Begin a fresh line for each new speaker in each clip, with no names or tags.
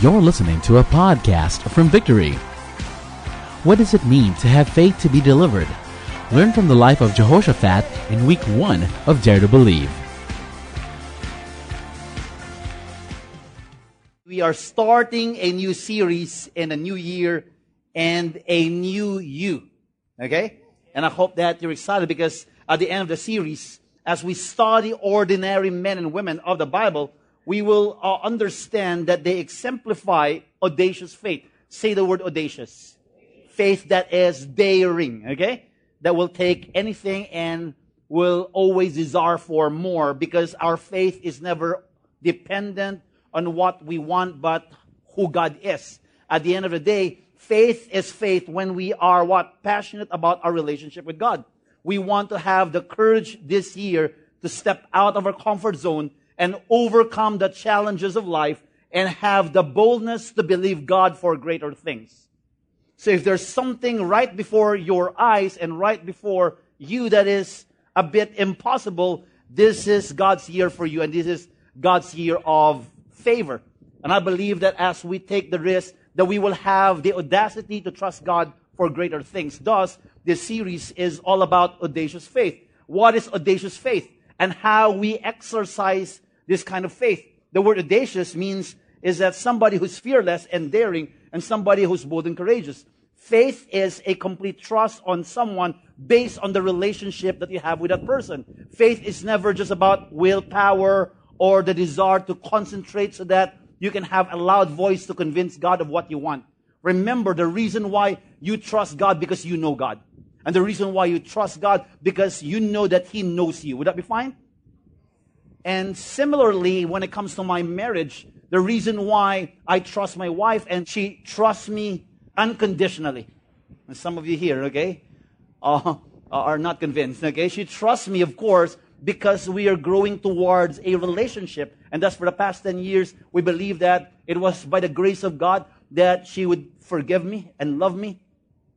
You're listening to a podcast from Victory. What does it mean to have faith to be delivered? Learn from the life of Jehoshaphat in week one of Dare to Believe.
We are starting a new series in a new year and a new you. Okay? And I hope that you're excited because at the end of the series, as we study ordinary men and women of the Bible, we will uh, understand that they exemplify audacious faith. Say the word audacious. Faith that is daring, okay? That will take anything and will always desire for more because our faith is never dependent on what we want, but who God is. At the end of the day, faith is faith when we are what? Passionate about our relationship with God. We want to have the courage this year to step out of our comfort zone and overcome the challenges of life and have the boldness to believe God for greater things. So if there's something right before your eyes and right before you that is a bit impossible, this is God's year for you and this is God's year of favor. And I believe that as we take the risk, that we will have the audacity to trust God for greater things. Thus, this series is all about audacious faith. What is audacious faith? And how we exercise this kind of faith. The word audacious means is that somebody who's fearless and daring and somebody who's bold and courageous. Faith is a complete trust on someone based on the relationship that you have with that person. Faith is never just about willpower or the desire to concentrate so that you can have a loud voice to convince God of what you want. Remember the reason why you trust God because you know God. And the reason why you trust God because you know that He knows you. Would that be fine? And similarly, when it comes to my marriage, the reason why I trust my wife and she trusts me unconditionally. And some of you here, okay, uh, are not convinced, okay? She trusts me, of course, because we are growing towards a relationship. And thus, for the past 10 years, we believe that it was by the grace of God that she would forgive me and love me.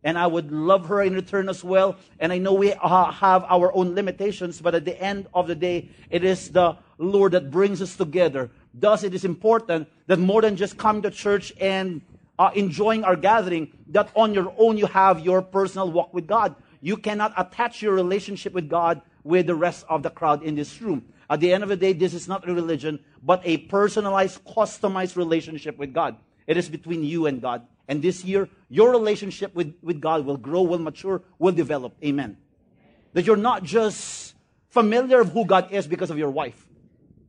And I would love her in return as well. And I know we have our own limitations, but at the end of the day, it is the Lord that brings us together. Thus, it is important that more than just coming to church and uh, enjoying our gathering, that on your own you have your personal walk with God. You cannot attach your relationship with God with the rest of the crowd in this room. At the end of the day, this is not a religion, but a personalized, customized relationship with God. It is between you and God. And this year, your relationship with, with God will grow, will mature, will develop. Amen. That you're not just familiar of who God is because of your wife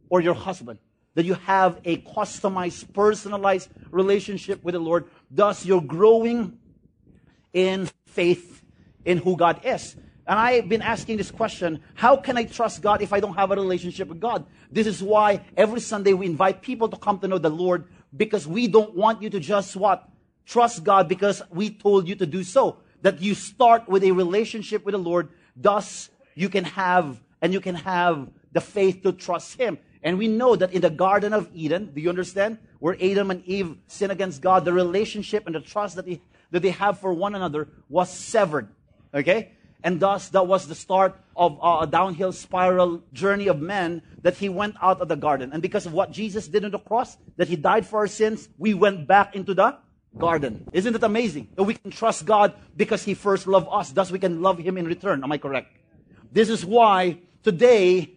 or your husband. That you have a customized, personalized relationship with the Lord. Thus, you're growing in faith in who God is. And I've been asking this question how can I trust God if I don't have a relationship with God? This is why every Sunday we invite people to come to know the Lord because we don't want you to just what? Trust God because we told you to do so. That you start with a relationship with the Lord, thus you can have and you can have the faith to trust Him. And we know that in the Garden of Eden, do you understand? Where Adam and Eve sin against God, the relationship and the trust that they, that they have for one another was severed. Okay? And thus, that was the start of a downhill spiral journey of man that he went out of the garden. And because of what Jesus did on the cross, that he died for our sins, we went back into the garden. Isn't it amazing that we can trust God because he first loved us, thus we can love him in return? Am I correct? This is why today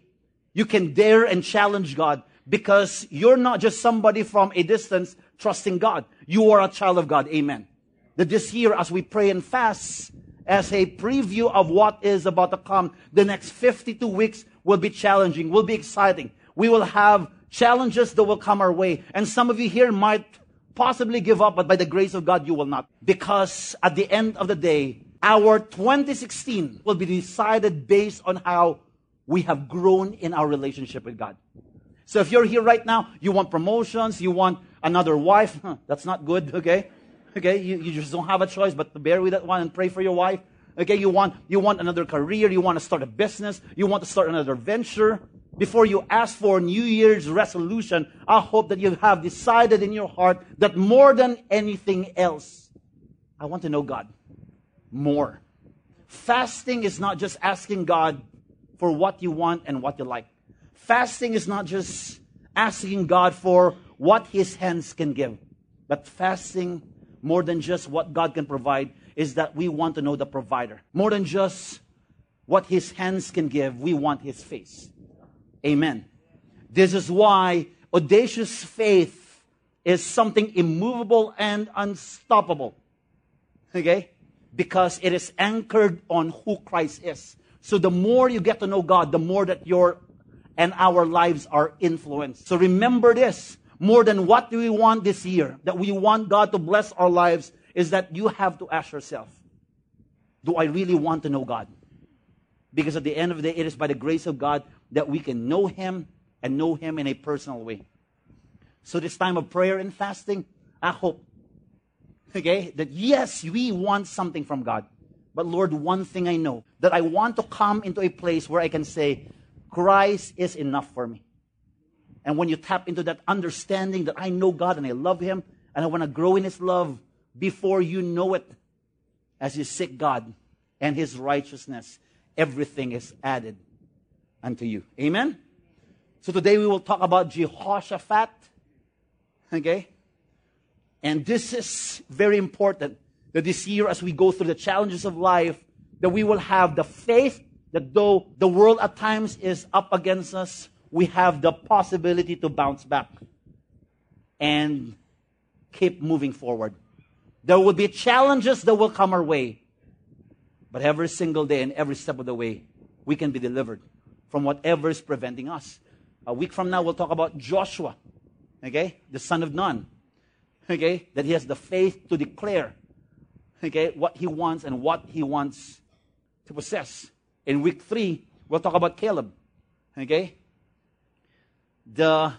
you can dare and challenge God because you're not just somebody from a distance trusting God. You are a child of God. Amen. That this year, as we pray and fast, as a preview of what is about to come. The next 52 weeks will be challenging, will be exciting. We will have challenges that will come our way. And some of you here might possibly give up, but by the grace of God, you will not. Because at the end of the day, our 2016 will be decided based on how we have grown in our relationship with God. So if you're here right now, you want promotions, you want another wife, huh, that's not good, okay? Okay, you, you just don't have a choice but to bear with that one and pray for your wife. Okay, you want you want another career, you want to start a business, you want to start another venture. Before you ask for New Year's resolution, I hope that you have decided in your heart that more than anything else, I want to know God more. Fasting is not just asking God for what you want and what you like. Fasting is not just asking God for what His hands can give. But fasting, more than just what God can provide, is that we want to know the provider. More than just what his hands can give, we want his face. Amen. This is why audacious faith is something immovable and unstoppable. Okay? Because it is anchored on who Christ is. So the more you get to know God, the more that your and our lives are influenced. So remember this. More than what do we want this year, that we want God to bless our lives, is that you have to ask yourself, do I really want to know God? Because at the end of the day, it is by the grace of God that we can know Him and know Him in a personal way. So this time of prayer and fasting, I hope, okay, that yes, we want something from God. But Lord, one thing I know, that I want to come into a place where I can say, Christ is enough for me. And when you tap into that understanding that I know God and I love Him and I want to grow in His love before you know it, as you seek God and His righteousness, everything is added unto you. Amen? So today we will talk about Jehoshaphat. Okay? And this is very important that this year, as we go through the challenges of life, that we will have the faith that though the world at times is up against us, we have the possibility to bounce back and keep moving forward. There will be challenges that will come our way, but every single day and every step of the way, we can be delivered from whatever is preventing us. A week from now, we'll talk about Joshua, okay, the son of Nun, okay, that he has the faith to declare, okay, what he wants and what he wants to possess. In week three, we'll talk about Caleb. Okay? The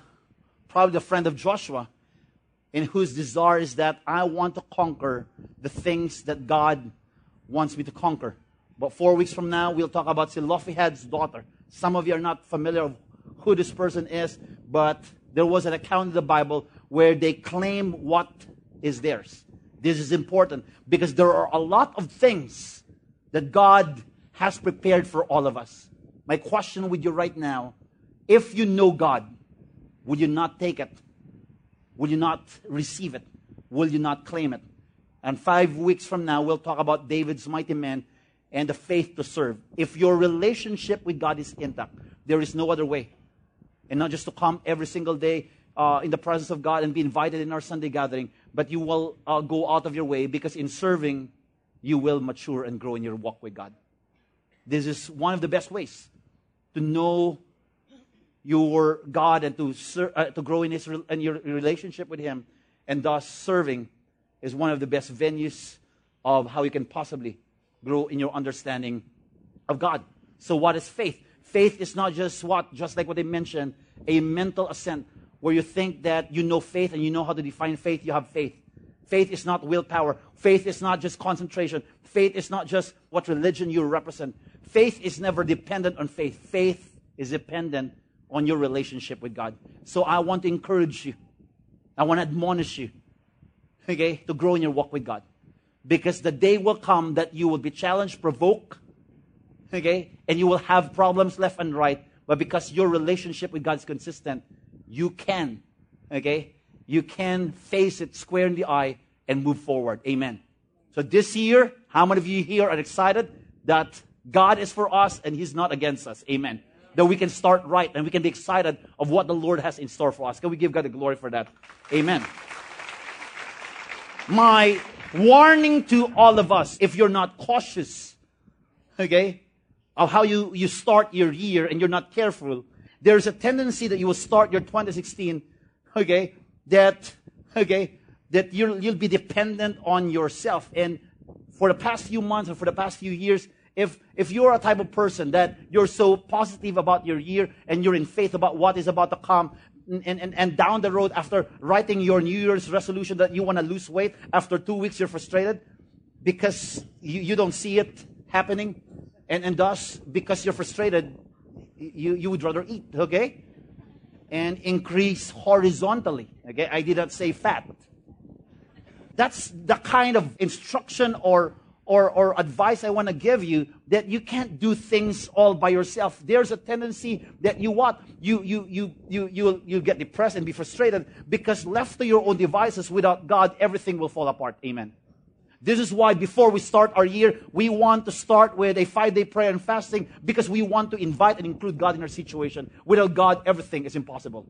probably the friend of Joshua, in whose desire is that I want to conquer the things that God wants me to conquer. But four weeks from now, we'll talk about Zelophehad's daughter. Some of you are not familiar with who this person is, but there was an account in the Bible where they claim what is theirs. This is important because there are a lot of things that God has prepared for all of us. My question with you right now if you know God, will you not take it? Will you not receive it? Will you not claim it? And five weeks from now, we'll talk about David's mighty man and the faith to serve. If your relationship with God is intact, there is no other way. And not just to come every single day uh, in the presence of God and be invited in our Sunday gathering, but you will uh, go out of your way because in serving, you will mature and grow in your walk with God. This is one of the best ways to know your God and to, ser- uh, to grow in, his re- in your relationship with Him. And thus, serving is one of the best venues of how you can possibly grow in your understanding of God. So, what is faith? Faith is not just what, just like what they mentioned, a mental assent where you think that you know faith and you know how to define faith, you have faith. Faith is not willpower. Faith is not just concentration. Faith is not just what religion you represent. Faith is never dependent on faith. Faith is dependent on your relationship with God. So I want to encourage you. I want to admonish you, okay, to grow in your walk with God. Because the day will come that you will be challenged, provoked, okay, and you will have problems left and right. But because your relationship with God is consistent, you can, okay, you can face it square in the eye and move forward. Amen. So this year, how many of you here are excited that God is for us and He's not against us. Amen. That we can start right and we can be excited of what the Lord has in store for us. Can we give God the glory for that? Amen. My warning to all of us, if you're not cautious, okay, of how you, you start your year and you're not careful, there's a tendency that you will start your 2016, okay, that, okay, that you'll, you'll be dependent on yourself. And for the past few months or for the past few years, if, if you're a type of person that you're so positive about your year and you're in faith about what is about to come, and, and, and down the road after writing your New Year's resolution that you want to lose weight, after two weeks you're frustrated because you, you don't see it happening, and, and thus, because you're frustrated, you, you would rather eat, okay? And increase horizontally, okay? I did not say fat. That's the kind of instruction or or, or advice I want to give you that you can't do things all by yourself. There's a tendency that you what? You, you, you, you, you, you get depressed and be frustrated because left to your own devices without God, everything will fall apart. Amen. This is why before we start our year, we want to start with a five day prayer and fasting because we want to invite and include God in our situation. Without God, everything is impossible.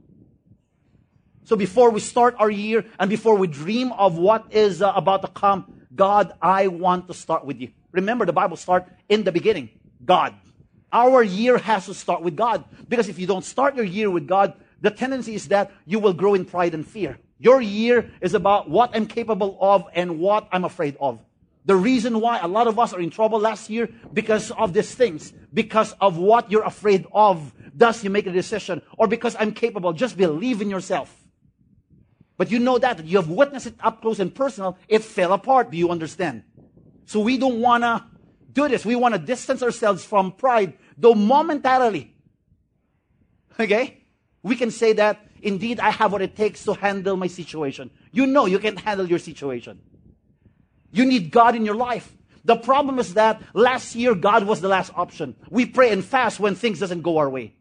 So before we start our year and before we dream of what is uh, about to come, God, I want to start with you. Remember, the Bible starts in the beginning. God. Our year has to start with God. Because if you don't start your year with God, the tendency is that you will grow in pride and fear. Your year is about what I'm capable of and what I'm afraid of. The reason why a lot of us are in trouble last year because of these things, because of what you're afraid of. Thus, you make a decision, or because I'm capable. Just believe in yourself. But you know that you have witnessed it up close and personal. It fell apart. Do you understand? So we don't want to do this. We want to distance ourselves from pride, though momentarily. Okay? We can say that Indeed, I have what it takes to handle my situation. You know you can't handle your situation. You need God in your life. The problem is that last year God was the last option. We pray and fast when things doesn't go our way.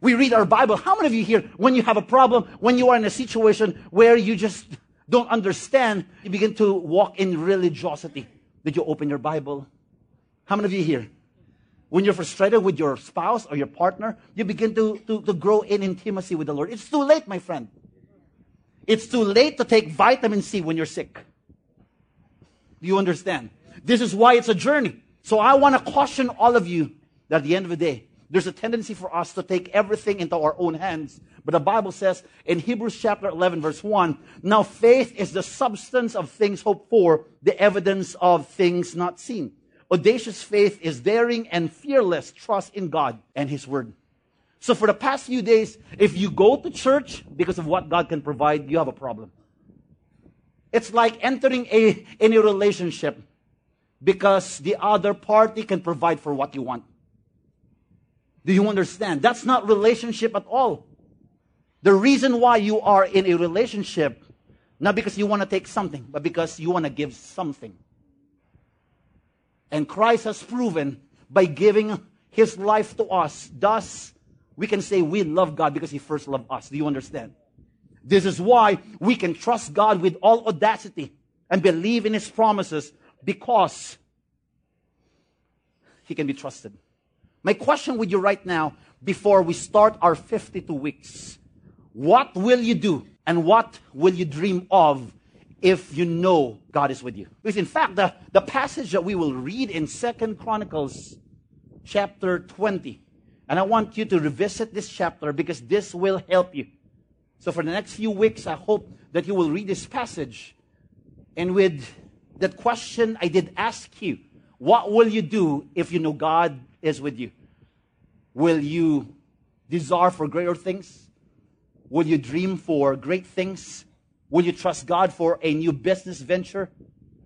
We read our Bible. How many of you here, when you have a problem, when you are in a situation where you just don't understand, you begin to walk in religiosity? Did you open your Bible? How many of you here? When you're frustrated with your spouse or your partner, you begin to, to, to grow in intimacy with the Lord. It's too late, my friend. It's too late to take vitamin C when you're sick. Do you understand? This is why it's a journey. So I want to caution all of you that at the end of the day, there's a tendency for us to take everything into our own hands. But the Bible says in Hebrews chapter 11 verse 1, now faith is the substance of things hoped for, the evidence of things not seen. Audacious faith is daring and fearless trust in God and His Word. So for the past few days, if you go to church because of what God can provide, you have a problem. It's like entering a, in a relationship because the other party can provide for what you want. Do you understand? That's not relationship at all. The reason why you are in a relationship, not because you want to take something, but because you want to give something. And Christ has proven by giving his life to us. Thus, we can say we love God because he first loved us. Do you understand? This is why we can trust God with all audacity and believe in his promises because he can be trusted. My question with you right now, before we start our 52 weeks, what will you do and what will you dream of if you know God is with you. Because in fact, the, the passage that we will read in Second Chronicles chapter 20, and I want you to revisit this chapter because this will help you. So for the next few weeks, I hope that you will read this passage. And with that question I did ask you, what will you do if you know God is with you? Will you desire for greater things? Will you dream for great things? Will you trust God for a new business venture?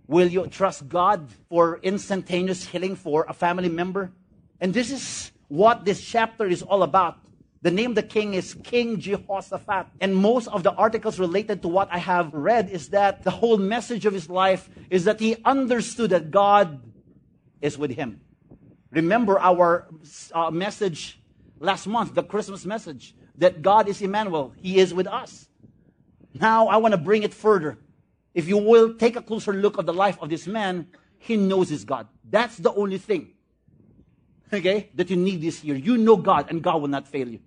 Will you trust God for instantaneous healing for a family member? And this is what this chapter is all about. The name of the king is King Jehoshaphat. And most of the articles related to what I have read is that the whole message of his life is that he understood that God is with him. Remember our uh, message last month, the Christmas message, that God is Emmanuel. He is with us. Now I want to bring it further. If you will take a closer look at the life of this man, he knows his God. That's the only thing, okay, that you need this year. You know God, and God will not fail you.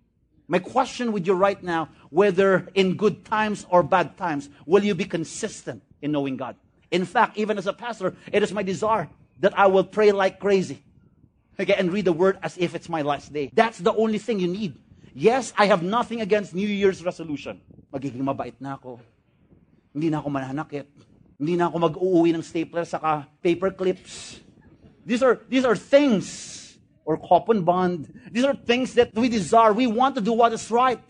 My question with you right now, whether in good times or bad times, will you be consistent in knowing God? In fact, even as a pastor, it is my desire that I will pray like crazy. Okay, and read the word as if it's my last day. That's the only thing you need. Yes, I have nothing against New Year's resolution magiging mabait na ako. Hindi na ako mananakit. Hindi na ako mag-uuwi ng stapler saka paper clips. These are, these are things, or coupon bond. These are things that we desire. We want to do what is right.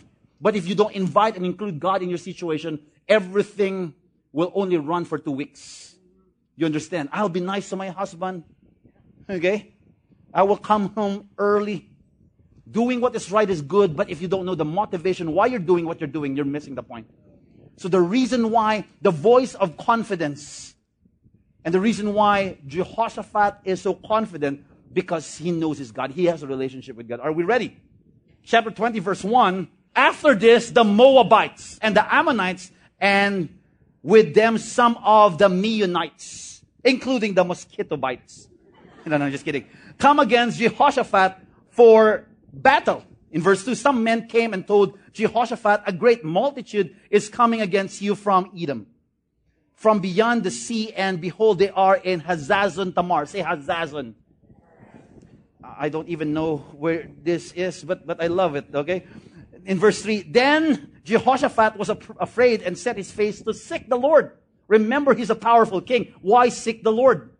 But if you don't invite and include God in your situation, everything will only run for two weeks. You understand? I'll be nice to my husband. Okay? I will come home early. Doing what is right is good, but if you don't know the motivation why you're doing what you're doing, you're missing the point. So the reason why the voice of confidence And the reason why Jehoshaphat is so confident because he knows his God. He has a relationship with God. Are we ready? Chapter 20 verse 1. After this, the Moabites and the Ammonites and with them some of the Meunites, including the mosquito bites. No, no, just kidding. Come against Jehoshaphat for battle. In verse 2, some men came and told Jehoshaphat, a great multitude is coming against you from Edom, from beyond the sea, and behold, they are in Hazazon Tamar. Say Hazazon. I don't even know where this is, but, but I love it, okay? In verse 3, then Jehoshaphat was afraid and set his face to seek the Lord. Remember, he's a powerful king. Why seek the Lord?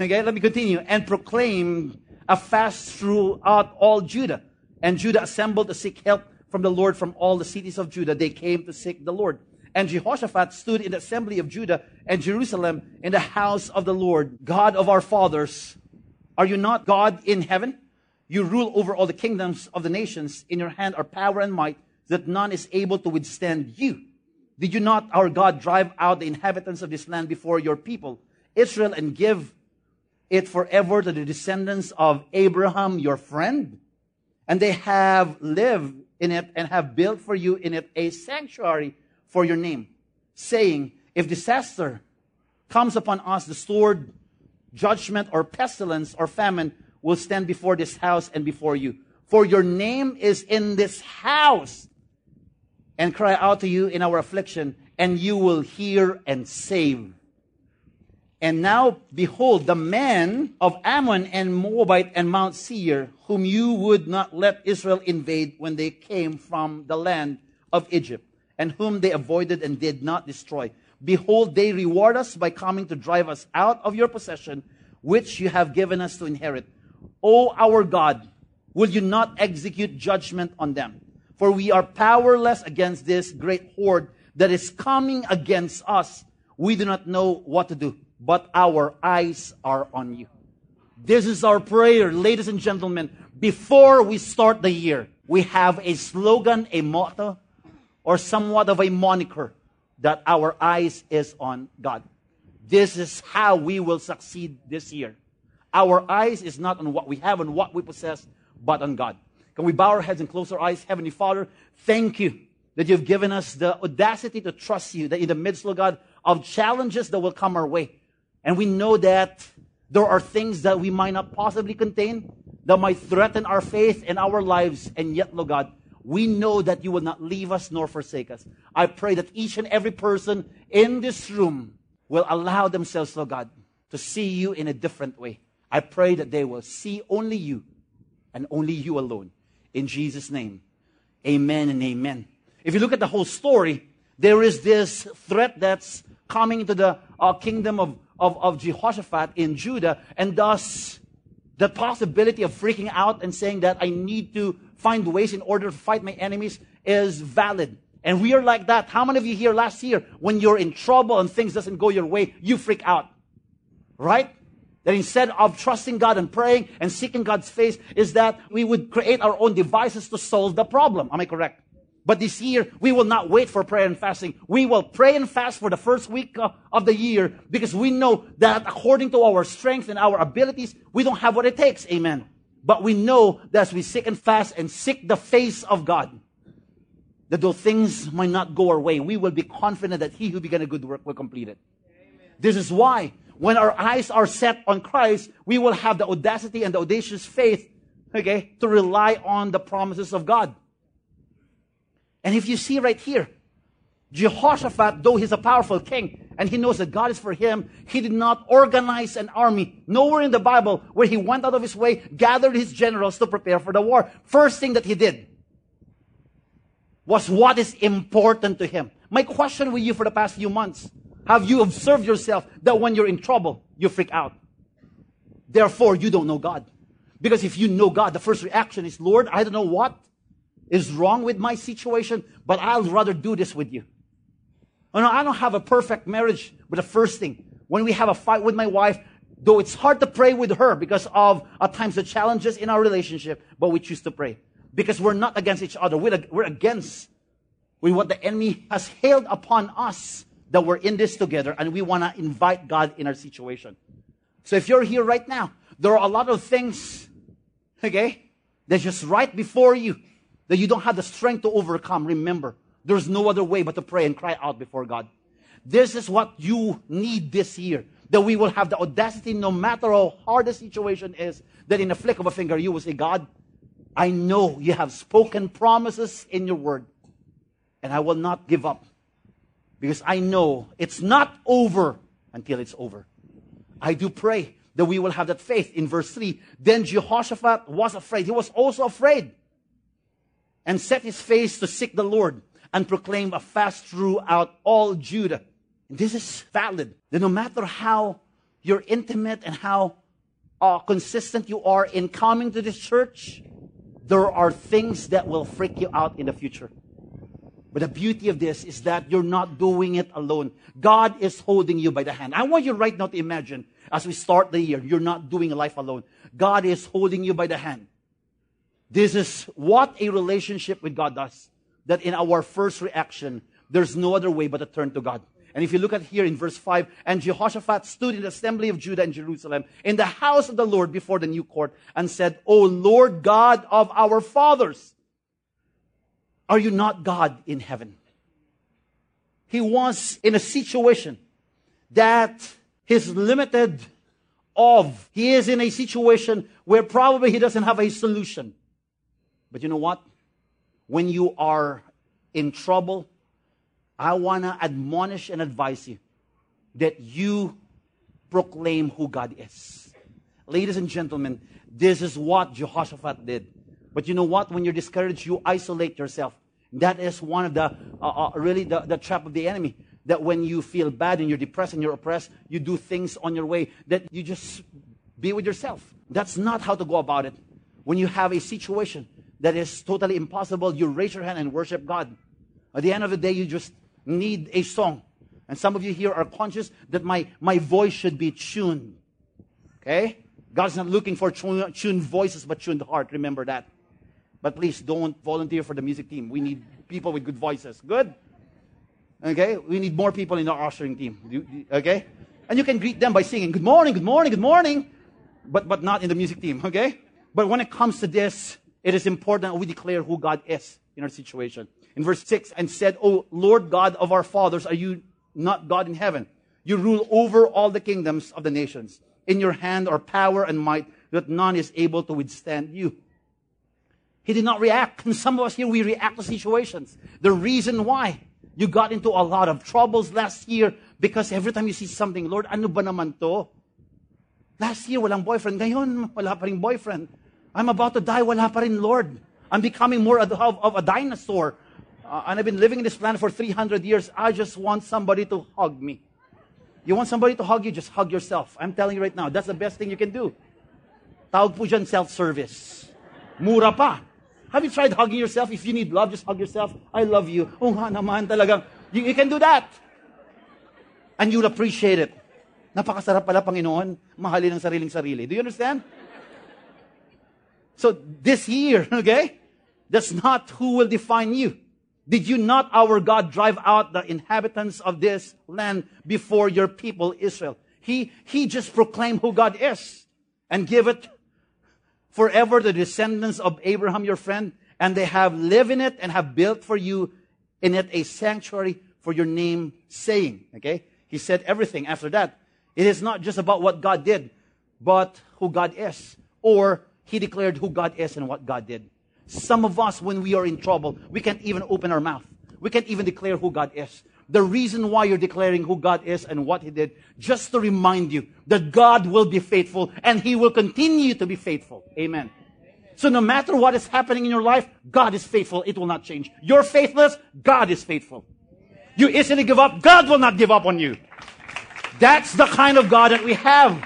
Okay, let me continue. And proclaim a fast throughout all Judah. And Judah assembled to seek help from the Lord from all the cities of Judah. They came to seek the Lord. And Jehoshaphat stood in the assembly of Judah and Jerusalem in the house of the Lord, God of our fathers. Are you not God in heaven? You rule over all the kingdoms of the nations. In your hand are power and might, that none is able to withstand you. Did you not, our God, drive out the inhabitants of this land before your people, Israel, and give it forever to the descendants of Abraham, your friend? And they have lived in it and have built for you in it a sanctuary for your name, saying, If disaster comes upon us, the sword, judgment, or pestilence, or famine, will stand before this house and before you. For your name is in this house, and cry out to you in our affliction, and you will hear and save. And now, behold, the men of Ammon and Moabite and Mount Seir, whom you would not let Israel invade when they came from the land of Egypt, and whom they avoided and did not destroy. Behold, they reward us by coming to drive us out of your possession, which you have given us to inherit. O our God, will you not execute judgment on them? For we are powerless against this great horde that is coming against us. We do not know what to do, but our eyes are on you. This is our prayer, ladies and gentlemen. Before we start the year, we have a slogan, a motto, or somewhat of a moniker that our eyes is on God. This is how we will succeed this year. Our eyes is not on what we have and what we possess, but on God. Can we bow our heads and close our eyes? Heavenly Father, thank you that you've given us the audacity to trust you, that in the midst, Lord God, of challenges that will come our way. And we know that there are things that we might not possibly contain that might threaten our faith and our lives. And yet, Lord God, we know that you will not leave us nor forsake us. I pray that each and every person in this room will allow themselves, Lord God, to see you in a different way. I pray that they will see only you and only you alone. In Jesus' name, amen and amen. If you look at the whole story, there is this threat that's coming into the uh, kingdom of, of, of Jehoshaphat in Judah, and thus the possibility of freaking out and saying that I need to find ways in order to fight my enemies is valid. And we are like that. How many of you here last year, when you're in trouble and things doesn't go your way, you freak out? Right? That instead of trusting God and praying and seeking God's face, is that we would create our own devices to solve the problem. Am I correct? But this year, we will not wait for prayer and fasting. We will pray and fast for the first week uh, of the year because we know that according to our strength and our abilities, we don't have what it takes. Amen. But we know that as we seek and fast and seek the face of God, that though things might not go our way, we will be confident that He who began a good work will complete it. Amen. This is why when our eyes are set on Christ, we will have the audacity and the audacious faith, okay, to rely on the promises of God. And if you see right here, Jehoshaphat, though he's a powerful king and he knows that God is for him, he did not organize an army. Nowhere in the Bible where he went out of his way, gathered his generals to prepare for the war. First thing that he did was what is important to him. My question with you for the past few months have you observed yourself that when you're in trouble, you freak out? Therefore, you don't know God. Because if you know God, the first reaction is, Lord, I don't know what is wrong with my situation, but I'll rather do this with you. Oh, no, I don't have a perfect marriage, but the first thing, when we have a fight with my wife, though it's hard to pray with her because of at times the challenges in our relationship, but we choose to pray. Because we're not against each other. We're, we're against with what the enemy has hailed upon us that we're in this together and we want to invite God in our situation. So if you're here right now, there are a lot of things, okay, that's just right before you that you don't have the strength to overcome. Remember, there's no other way but to pray and cry out before God. This is what you need this year. That we will have the audacity, no matter how hard the situation is, that in a flick of a finger you will say, God, I know you have spoken promises in your word, and I will not give up because I know it's not over until it's over. I do pray that we will have that faith. In verse 3, then Jehoshaphat was afraid. He was also afraid and set his face to seek the Lord and proclaim a fast throughout all Judah. This is valid. That no matter how you're intimate and how uh, consistent you are in coming to this church, there are things that will freak you out in the future. But the beauty of this is that you're not doing it alone. God is holding you by the hand. I want you right now to imagine as we start the year, you're not doing life alone. God is holding you by the hand. This is what a relationship with God does. That in our first reaction, there's no other way but to turn to God. And if you look at here in verse 5, and Jehoshaphat stood in the assembly of Judah and Jerusalem in the house of the Lord before the new court and said, O Lord God of our fathers, are you not God in heaven? He was in a situation that his limited of, he is in a situation where probably he doesn't have a solution. But you know what? When you are in trouble, I want to admonish and advise you that you proclaim who God is. Ladies and gentlemen, this is what Jehoshaphat did. But you know what? When you're discouraged, you isolate yourself. That is one of the, uh, uh, really the, the trap of the enemy. That when you feel bad and you're depressed and you're oppressed, you do things on your way that you just be with yourself. That's not how to go about it. When you have a situation that is totally impossible, you raise your hand and worship God. At the end of the day, you just need a song. And some of you here are conscious that my, my voice should be tuned. Okay? God's not looking for tuned voices, but tuned heart. Remember that. But please don't volunteer for the music team. We need people with good voices. Good? Okay? We need more people in our ushering team. Okay? And you can greet them by singing, Good morning, good morning, good morning. But, but not in the music team. Okay? But when it comes to this, it is important that we declare who God is in our situation. In verse 6, and said, O Lord God of our fathers, are you not God in heaven? You rule over all the kingdoms of the nations. In your hand are power and might that none is able to withstand you. He did not react. And some of us here, we react to situations. The reason why you got into a lot of troubles last year because every time you see something, Lord, ano ba naman to? Last year, walang boyfriend. Ngayon, wala pa rin boyfriend. I'm about to die, wala pa rin, Lord. I'm becoming more of, of a dinosaur. Uh, and I've been living in this planet for 300 years. I just want somebody to hug me. You want somebody to hug you, just hug yourself. I'm telling you right now, that's the best thing you can do. Tawag po dyan self-service. Mura pa. Have you tried hugging yourself? If you need love, just hug yourself. I love you. Oh nga naman talagang. You, you can do that. And you'll appreciate it. Napakasarap pala, Panginoon, mahalin ang sariling sarili. Do you understand? So this year, okay, that's not who will define you. Did you not, our God, drive out the inhabitants of this land before your people Israel? He, he just proclaimed who God is and give it forever the descendants of Abraham, your friend, and they have lived in it and have built for you in it a sanctuary for your name saying. Okay? He said everything after that. It is not just about what God did, but who God is. Or he declared who God is and what God did. Some of us, when we are in trouble, we can't even open our mouth. We can't even declare who God is. The reason why you're declaring who God is and what He did, just to remind you that God will be faithful and He will continue to be faithful. Amen. So no matter what is happening in your life, God is faithful. It will not change. You're faithless. God is faithful. You easily give up. God will not give up on you. That's the kind of God that we have.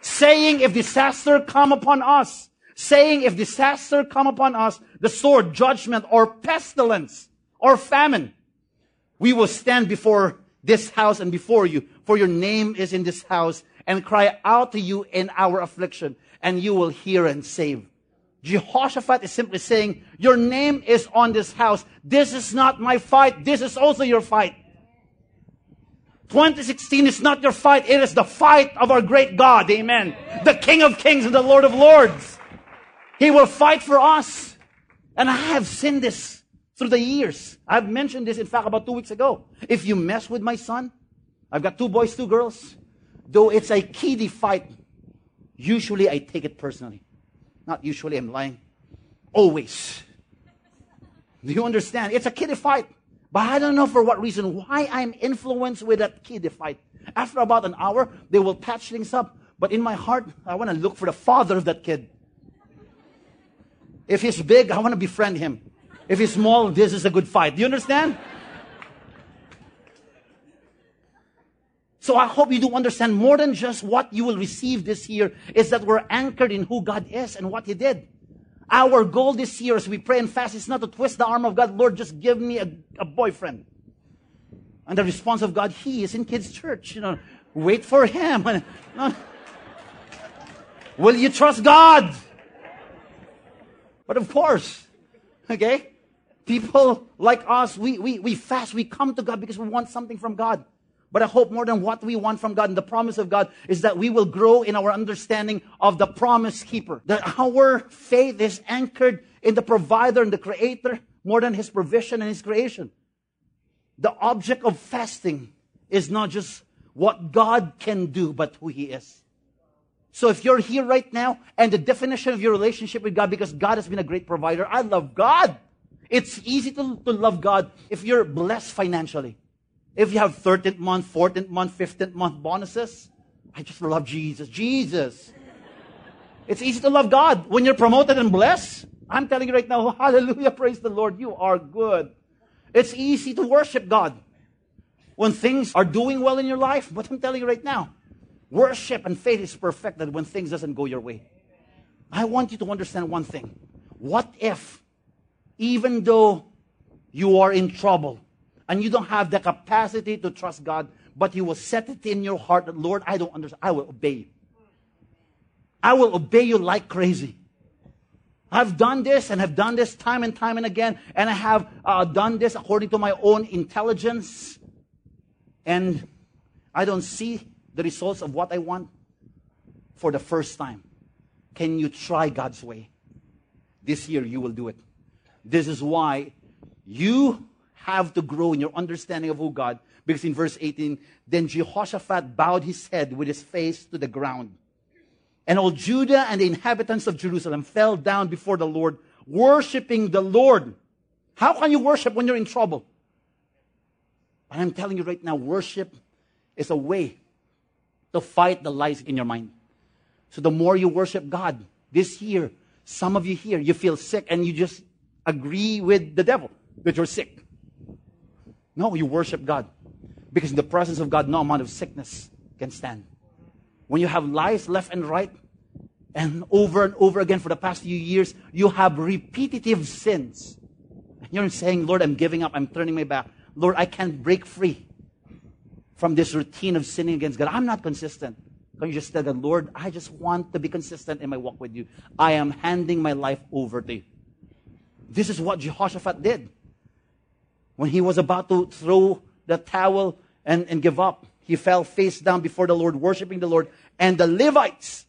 Saying if disaster come upon us, saying if disaster come upon us, the sword, judgment, or pestilence, or famine, we will stand before this house and before you, for your name is in this house, and cry out to you in our affliction, and you will hear and save. Jehoshaphat is simply saying, your name is on this house. This is not my fight. This is also your fight. 2016 is not your fight. It is the fight of our great God. Amen. The King of Kings and the Lord of Lords. He will fight for us. And I have seen this through the years. I've mentioned this, in fact, about two weeks ago. If you mess with my son, I've got two boys, two girls. Though it's a kiddie fight, usually I take it personally. Not usually, I'm lying. Always. Do you understand? It's a kiddie fight. But I don't know for what reason why I'm influenced with that kiddie fight. After about an hour, they will patch things up. But in my heart, I want to look for the father of that kid. If he's big, I want to befriend him. If he's small, this is a good fight. Do you understand? So I hope you do understand more than just what you will receive this year is that we're anchored in who God is and what He did. Our goal this year as we pray and fast is not to twist the arm of God, Lord, just give me a, a boyfriend. And the response of God, He is in kids' church. You know, wait for Him. Will you trust God? But of course, okay, people like us, we, we, we fast, we come to God because we want something from God. But I hope more than what we want from God and the promise of God is that we will grow in our understanding of the promise keeper. That our faith is anchored in the provider and the creator more than his provision and his creation. The object of fasting is not just what God can do, but who he is. So if you're here right now and the definition of your relationship with God, because God has been a great provider, I love God. It's easy to, to love God if you're blessed financially. If you have 13th month, 14th month, 15th month bonuses, I just love Jesus. Jesus. It's easy to love God when you're promoted and blessed. I'm telling you right now, hallelujah, praise the Lord, you are good. It's easy to worship God when things are doing well in your life. But I'm telling you right now, worship and faith is perfected when things doesn't go your way. I want you to understand one thing. What if, even though you are in trouble, and you don't have the capacity to trust God, but you will set it in your heart that, Lord, I don't understand. I will obey you. I will obey you like crazy. I've done this and have done this time and time and again, and I have uh, done this according to my own intelligence, and I don't see the results of what I want for the first time. Can you try God's way? This year you will do it. This is why you have to grow in your understanding of who God. Because in verse 18, then Jehoshaphat bowed his head with his face to the ground. And all Judah and the inhabitants of Jerusalem fell down before the Lord, worshiping the Lord. How can you worship when you're in trouble? And I'm telling you right now, worship is a way to fight the lies in your mind. So the more you worship God this year, some of you here, you feel sick and you just agree with the devil that you're sick. No, you worship God. Because in the presence of God, no amount of sickness can stand. When you have lies left and right, and over and over again for the past few years, you have repetitive sins. And You're saying, Lord, I'm giving up. I'm turning my back. Lord, I can't break free from this routine of sinning against God. I'm not consistent. Can you just tell God, Lord, I just want to be consistent in my walk with you. I am handing my life over to you. This is what Jehoshaphat did when he was about to throw the towel and, and give up, he fell face down before the Lord, worshiping the Lord. And the Levites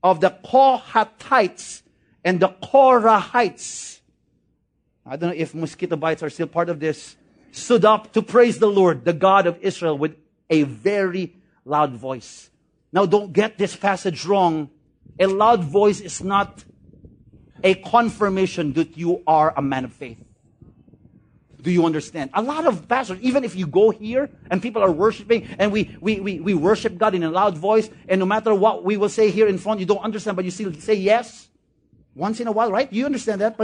of the Kohathites and the Korahites, I don't know if mosquito bites are still part of this, stood up to praise the Lord, the God of Israel, with a very loud voice. Now, don't get this passage wrong. A loud voice is not a confirmation that you are a man of faith. Do you understand? A lot of pastors, even if you go here and people are worshiping and we, we, we, we worship God in a loud voice, and no matter what we will say here in front, you don't understand, but you still say yes once in a while, right? You understand that?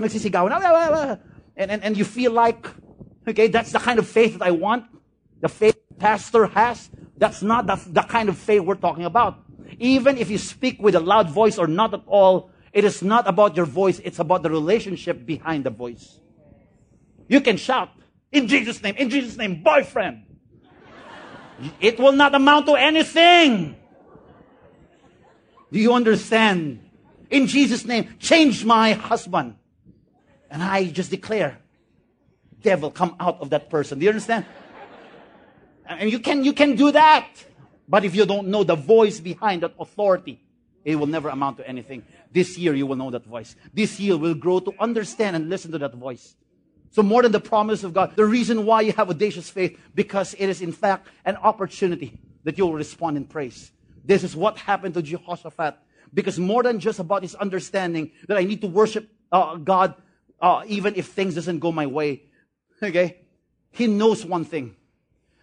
And, and, and you feel like, okay, that's the kind of faith that I want. The faith pastor has. That's not the, the kind of faith we're talking about. Even if you speak with a loud voice or not at all, it is not about your voice, it's about the relationship behind the voice. You can shout, in Jesus' name, in Jesus' name, boyfriend. It will not amount to anything. Do you understand? In Jesus' name, change my husband. And I just declare, devil, come out of that person. Do you understand? And you can, you can do that. But if you don't know the voice behind that authority, it will never amount to anything. This year you will know that voice. This year will grow to understand and listen to that voice. So more than the promise of God, the reason why you have audacious faith, because it is in fact an opportunity that you will respond in praise. This is what happened to Jehoshaphat. Because more than just about his understanding that I need to worship uh, God uh, even if things doesn't go my way. Okay? He knows one thing.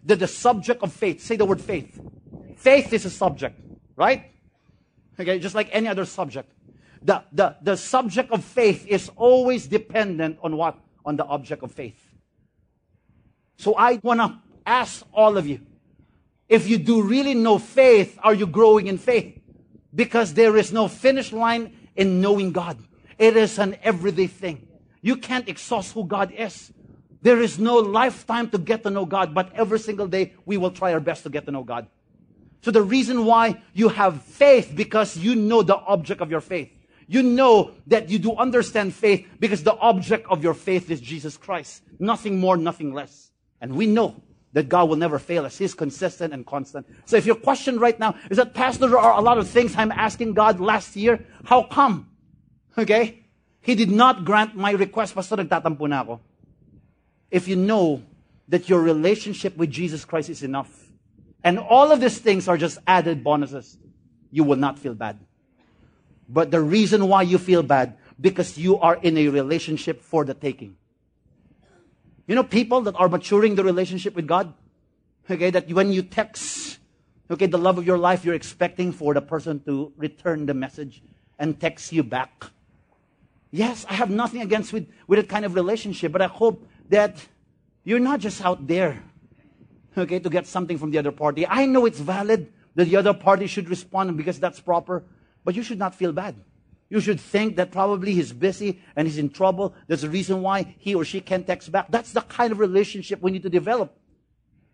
That the subject of faith, say the word faith. Faith is a subject, right? Okay, just like any other subject. The, the, the subject of faith is always dependent on what? On the object of faith. So I want to ask all of you, if you do really know faith, are you growing in faith? Because there is no finish line in knowing God. It is an everyday thing. You can't exhaust who God is. There is no lifetime to get to know God, but every single day we will try our best to get to know God. So the reason why you have faith because you know the object of your faith. You know that you do understand faith because the object of your faith is Jesus Christ. Nothing more, nothing less. And we know that God will never fail us. He's consistent and constant. So if your question right now is that, Pastor, there are a lot of things I'm asking God last year. How come? Okay? He did not grant my request, Pastor, nagtatampo na ako. If you know that your relationship with Jesus Christ is enough, and all of these things are just added bonuses, you will not feel bad. But the reason why you feel bad, because you are in a relationship for the taking. You know, people that are maturing the relationship with God, okay, that when you text, okay, the love of your life, you're expecting for the person to return the message and text you back. Yes, I have nothing against with, with that kind of relationship, but I hope that you're not just out there, okay, to get something from the other party. I know it's valid that the other party should respond because that's proper, but you should not feel bad. You should think that probably he's busy and he's in trouble. There's a reason why he or she can't text back. That's the kind of relationship we need to develop.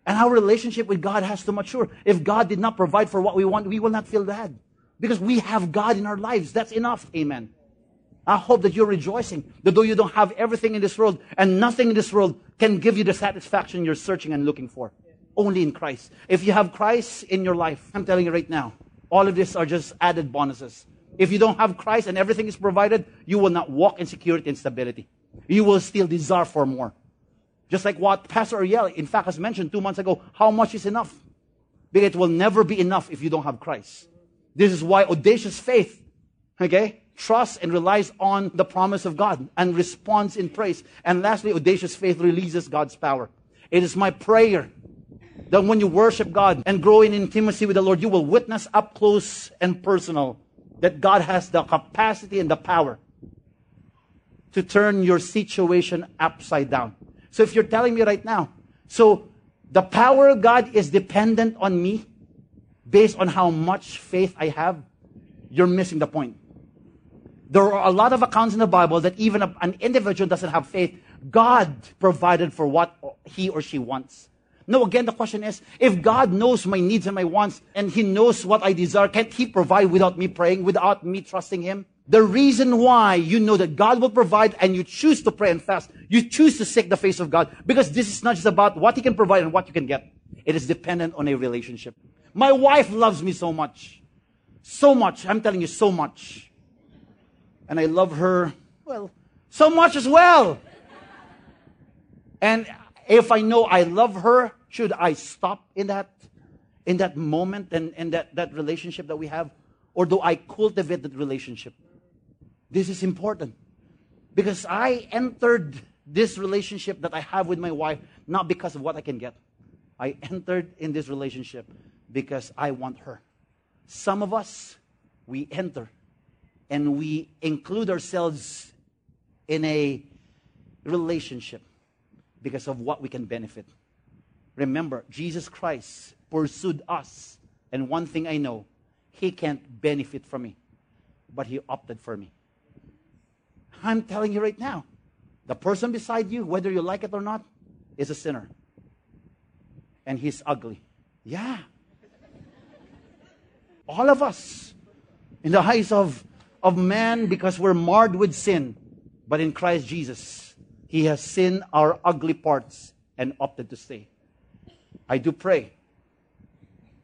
And our relationship with God has to mature. If God did not provide for what we want, we will not feel bad. Because we have God in our lives. That's enough. Amen. I hope that you're rejoicing that though you don't have everything in this world and nothing in this world can give you the satisfaction you're searching and looking for. Only in Christ. If you have Christ in your life, I'm telling you right now, all of these are just added bonuses. If you don't have Christ and everything is provided, you will not walk in security and stability. You will still desire for more. Just like what Pastor Ariel, in fact, has mentioned two months ago, how much is enough? Because it will never be enough if you don't have Christ. This is why audacious faith, okay, trusts and relies on the promise of God and responds in praise. And lastly, audacious faith releases God's power. It is my prayer that when you worship God and grow in intimacy with the Lord, you will witness up close and personal that God has the capacity and the power to turn your situation upside down. So if you're telling me right now, so the power of God is dependent on me based on how much faith I have, you're missing the point. There are a lot of accounts in the Bible that even an individual doesn't have faith, God provided for what he or she wants. No, again, the question is, if God knows my needs and my wants, and He knows what I desire, can't He provide without me praying, without me trusting Him? The reason why you know that God will provide and you choose to pray and fast, you choose to seek the face of God, because this is not just about what He can provide and what you can get. It is dependent on a relationship. My wife loves me so much. So much. I'm telling you, so much and I love her, well, so much as well. And if I know I love her, should I stop in that, in that moment and, and that, that relationship that we have? Or do I cultivate that relationship? This is important. Because I entered this relationship that I have with my wife not because of what I can get. I entered in this relationship because I want her. Some of us, we enter and we include ourselves in a relationship because of what we can benefit. Remember, Jesus Christ pursued us, and one thing I know, he can't benefit from me, but he opted for me. I'm telling you right now, the person beside you, whether you like it or not, is a sinner. And he's ugly. Yeah. All of us, in the eyes of of man because we're marred with sin. But in Christ Jesus, He has seen our ugly parts and opted to stay. I do pray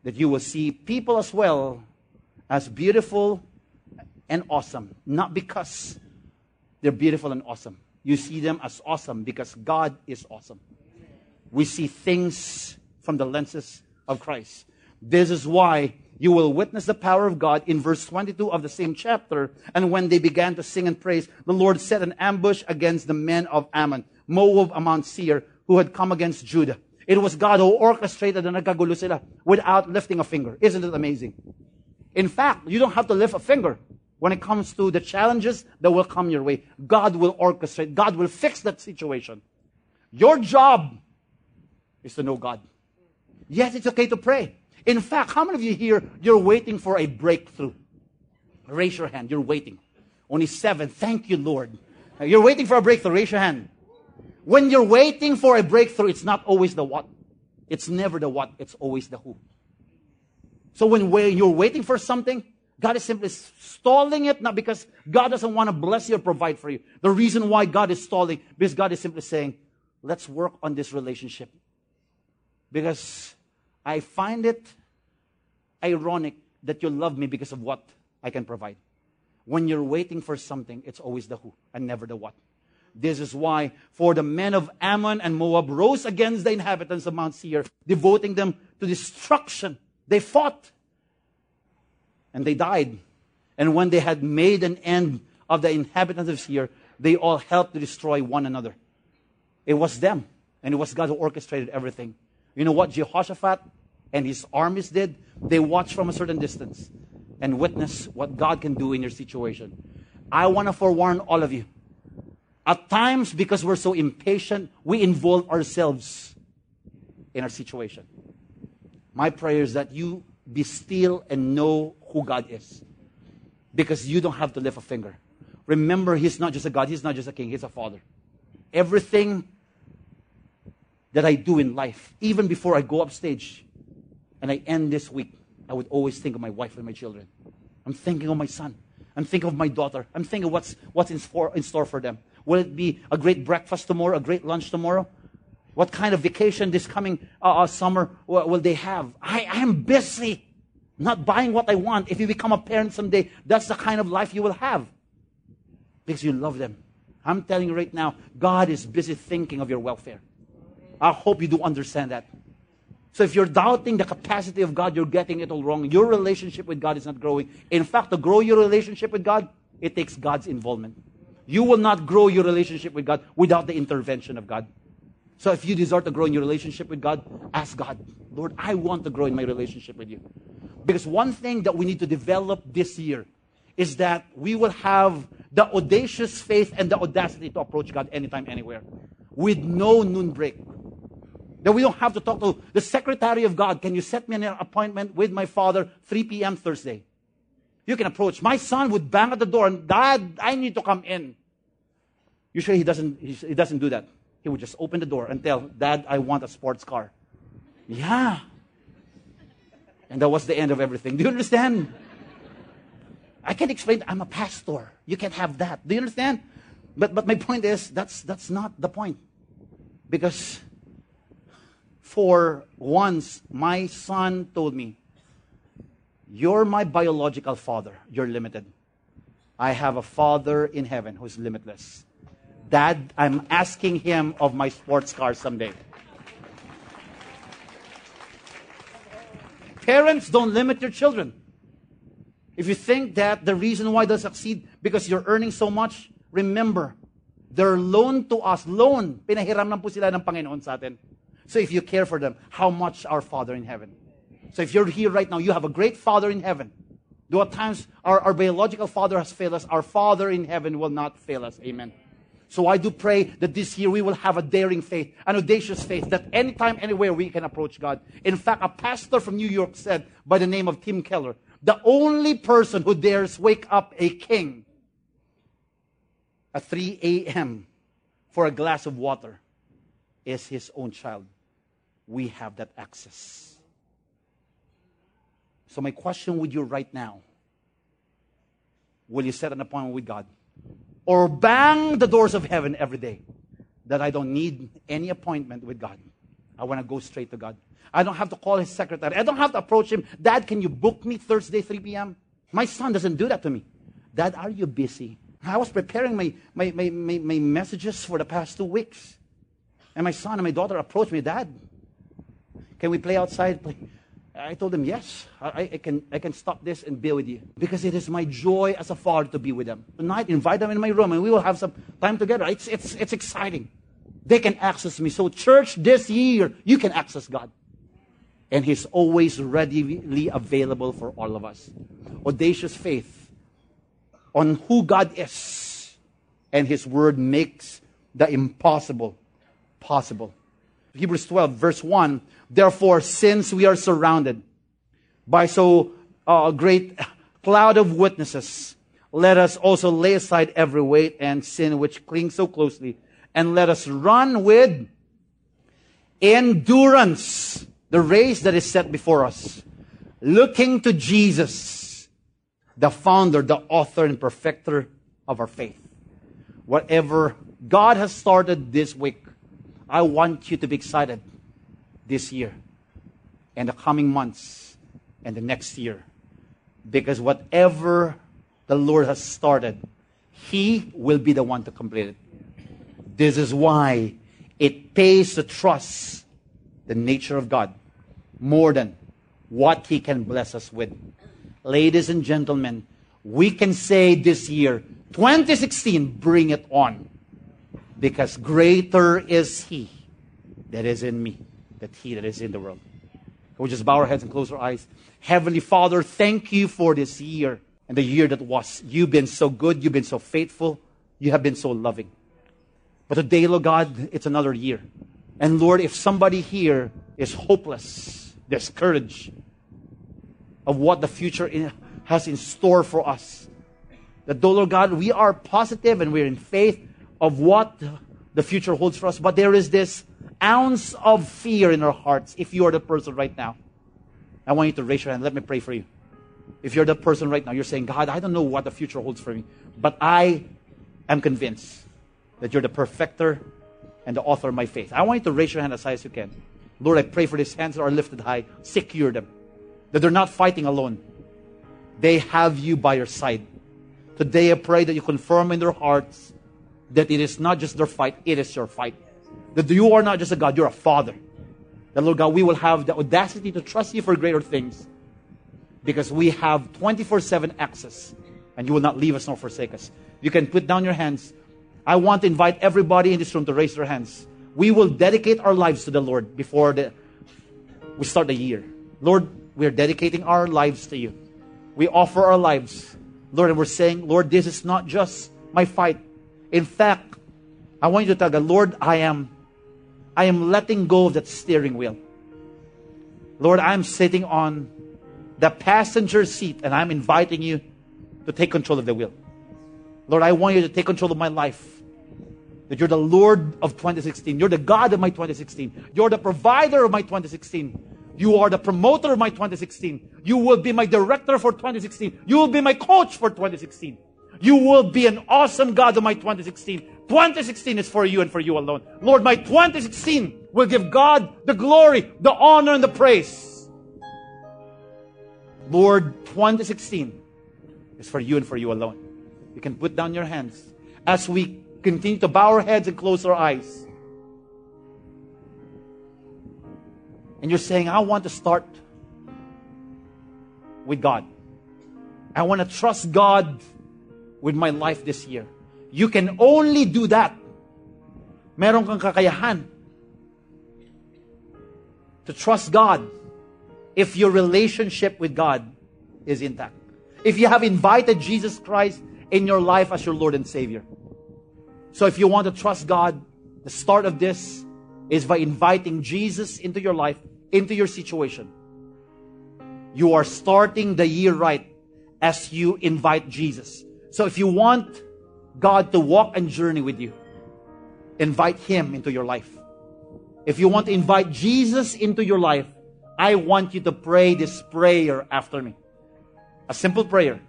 that you will see people as well as beautiful and awesome, not because they're beautiful and awesome. You see them as awesome because God is awesome. We see things from the lenses of Christ. This is why you will witness the power of God in verse 22 of the same chapter. And when they began to sing and praise, the Lord set an ambush against the men of Ammon, Moab, and Mount Seir, who had come against Judah. It was God who orchestrated the nagkagulo sila without lifting a finger. Isn't it amazing? In fact, you don't have to lift a finger when it comes to the challenges that will come your way. God will orchestrate. God will fix that situation. Your job is to know God. Yes, it's okay to pray. In fact, how many of you here, you're waiting for a breakthrough? Raise your hand. You're waiting. Only seven. Thank you, Lord. You're waiting for a breakthrough. Raise your hand. When you're waiting for a breakthrough, it's not always the what. It's never the what. It's always the who. So when you're waiting for something, God is simply stalling it, not because God doesn't want to bless you or provide for you. The reason why God is stalling, because God is simply saying, let's work on this relationship. Because I find it ironic that you love me because of what I can provide. When you're waiting for something, it's always the who and never the what. This is why, for the men of Ammon and Moab rose against the inhabitants of Mount Seir, devoting them to destruction. They fought and they died. And when they had made an end of the inhabitants of Seir, they all helped to destroy one another. It was them, and it was God who orchestrated everything. You know what Jehoshaphat and his armies did? They watched from a certain distance and witnessed what God can do in your situation. I want to forewarn all of you. At times, because we're so impatient, we involve ourselves in our situation. My prayer is that you be still and know who God is. Because you don't have to lift a finger. Remember, He's not just a God, He's not just a king, He's a father. Everything that I do in life, even before I go up stage and I end this week, I would always think of my wife and my children. I'm thinking of my son. I'm thinking of my daughter. I'm thinking what's, what's in, for, in store for them. Will it be a great breakfast tomorrow, a great lunch tomorrow? What kind of vacation this coming uh, uh, summer will, will they have? I, I am busy, not buying what I want. If you become a parent someday, that's the kind of life you will have because you love them. I'm telling you right now, God is busy thinking of your welfare. I hope you do understand that. So if you're doubting the capacity of God, you're getting it all wrong. Your relationship with God is not growing. In fact, to grow your relationship with God, it takes God's involvement. You will not grow your relationship with God without the intervention of God. So if you desire to grow in your relationship with God, ask God, Lord, I want to grow in my relationship with you. Because one thing that we need to develop this year is that we will have the audacious faith and the audacity to approach God anytime, anywhere, with no noon break. That we don't have to talk to the secretary of God. Can you set me an appointment with my father 3 p.m. Thursday? You can approach. My son would bang at the door and, Dad, I need to come in. Usually he doesn't, he doesn't do that. He would just open the door and tell, Dad, I want a sports car. Yeah. And that was the end of everything. Do you understand? I can't explain, I'm a pastor. You can't have that. Do you understand? But, but my point is, that's, that's not the point. Because for once, my son told me, You're my biological father. You're limited. I have a father in heaven who's limitless. Dad, I'm asking him of my sports car someday. Parents, don't limit your children. If you think that the reason why they succeed because you're earning so much, remember, they're loan to us. Loan. Pinahiram lang po sila ng Panginoon sa atin. So if you care for them, how much our Father in heaven? So if you're here right now, you have a great Father in heaven. Though at times our, our biological father has failed us, our Father in heaven will not fail us. Amen. So I do pray that this year we will have a daring faith, an audacious faith, that anytime, anywhere we can approach God. In fact, a pastor from New York said by the name of Tim Keller, the only person who dares wake up a king at 3 a.m. for a glass of water is his own child we have that access. So, my question with you right now will you set an appointment with God? Or bang the doors of heaven every day that I don't need any appointment with God? I want to go straight to God. I don't have to call his secretary. I don't have to approach him. Dad, can you book me Thursday, 3 p.m.? My son doesn't do that to me. Dad, are you busy? I was preparing my, my, my, my, my messages for the past two weeks. And my son and my daughter approached me, Dad, can we play outside? Play. I told them, yes, I, I, can, I can stop this and be with you. Because it is my joy as a father to be with them. Tonight, invite them in my room and we will have some time together. It's, it's, it's exciting. They can access me. So, church, this year, you can access God. And He's always readily available for all of us. Audacious faith on who God is. And His Word makes the impossible possible. Hebrews 12, verse 1 Therefore, since we are surrounded by so uh, great cloud of witnesses, let us also lay aside every weight and sin which clings so closely, and let us run with endurance the race that is set before us, looking to Jesus, the founder, the author, and perfecter of our faith. Whatever God has started this week, I want you to be excited this year and the coming months and the next year. Because whatever the Lord has started, He will be the one to complete it. This is why it pays to trust the nature of God more than what He can bless us with. Ladies and gentlemen, we can say this year, 2016, bring it on. Because greater is He that is in me that He that is in the world. Can we just bow our heads and close our eyes? Heavenly Father, thank you for this year and the year that was. You've been so good. You've been so faithful. You have been so loving. But today, Lord God, it's another year. And Lord, if somebody here is hopeless, discouraged of what the future has in store for us, that though, Lord God, we are positive and we're in faith of what the future holds for us, but there is this ounce of fear in our hearts if you are the person right now. I want you to raise your hand. Let me pray for you. If you're the person right now, you're saying, God, I don't know what the future holds for me, but I am convinced that you're the perfecter and the author of my faith. I want you to raise your hand as high as you can. Lord, I pray for these hands that are lifted high. Secure them. That they're not fighting alone. They have you by your side. Today I pray that you confirm in their hearts that it is not just their fight, it is your fight. That you are not just a God, you're a Father. That, Lord God, we will have the audacity to trust you for greater things because we have 24 7 access and you will not leave us nor forsake us. You can put down your hands. I want to invite everybody in this room to raise their hands. We will dedicate our lives to the Lord before the, we start the year. Lord, we are dedicating our lives to you. We offer our lives. Lord, and we're saying, Lord, this is not just my fight. In fact, I want you to tell God, Lord, I am, I am letting go of that steering wheel. Lord, I'm sitting on the passenger seat and I'm inviting you to take control of the wheel. Lord, I want you to take control of my life. That you're the Lord of 2016. You're the God of my 2016. You're the provider of my 2016. You are the promoter of my 2016. You will be my director for 2016. You will be my coach for 2016. You will be an awesome God of my 2016. 2016 is for you and for you alone. Lord, my 2016 will give God the glory, the honor, and the praise. Lord, 2016 is for you and for you alone. You can put down your hands as we continue to bow our heads and close our eyes. And you're saying, I want to start with God. I want to trust God with my life this year. You can only do that. Meron kang kakayahan to trust God if your relationship with God is intact. If you have invited Jesus Christ in your life as your Lord and Savior. So if you want to trust God, the start of this is by inviting Jesus into your life, into your situation. You are starting the year right as you invite Jesus. So if you want God to walk and journey with you, invite Him into your life. If you want to invite Jesus into your life, I want you to pray this prayer after me. A simple prayer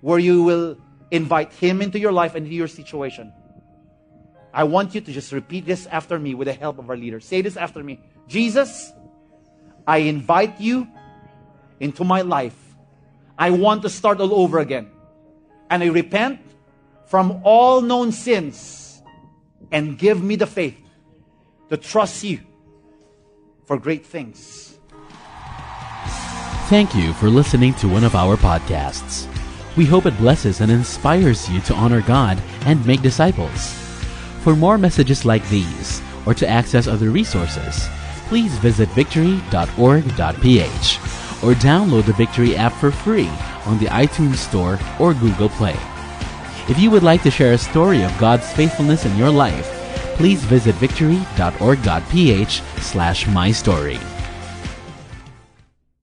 where you will invite Him into your life and into your situation. I want you to just repeat this after me with the help of our leader. Say this after me. Jesus, I invite you into my life. I want to start all over again. And I repent from all known sins and give me the faith to trust you for great things.
Thank you for listening to one of our podcasts. We hope it blesses and inspires you to honor God and make disciples. For more messages like these, or to access other resources, please visit victory.org.ph or download the Victory app for free on the iTunes Store or Google Play. If you would like to share a story of God's faithfulness in your life, please visit victory.org.ph slash my story.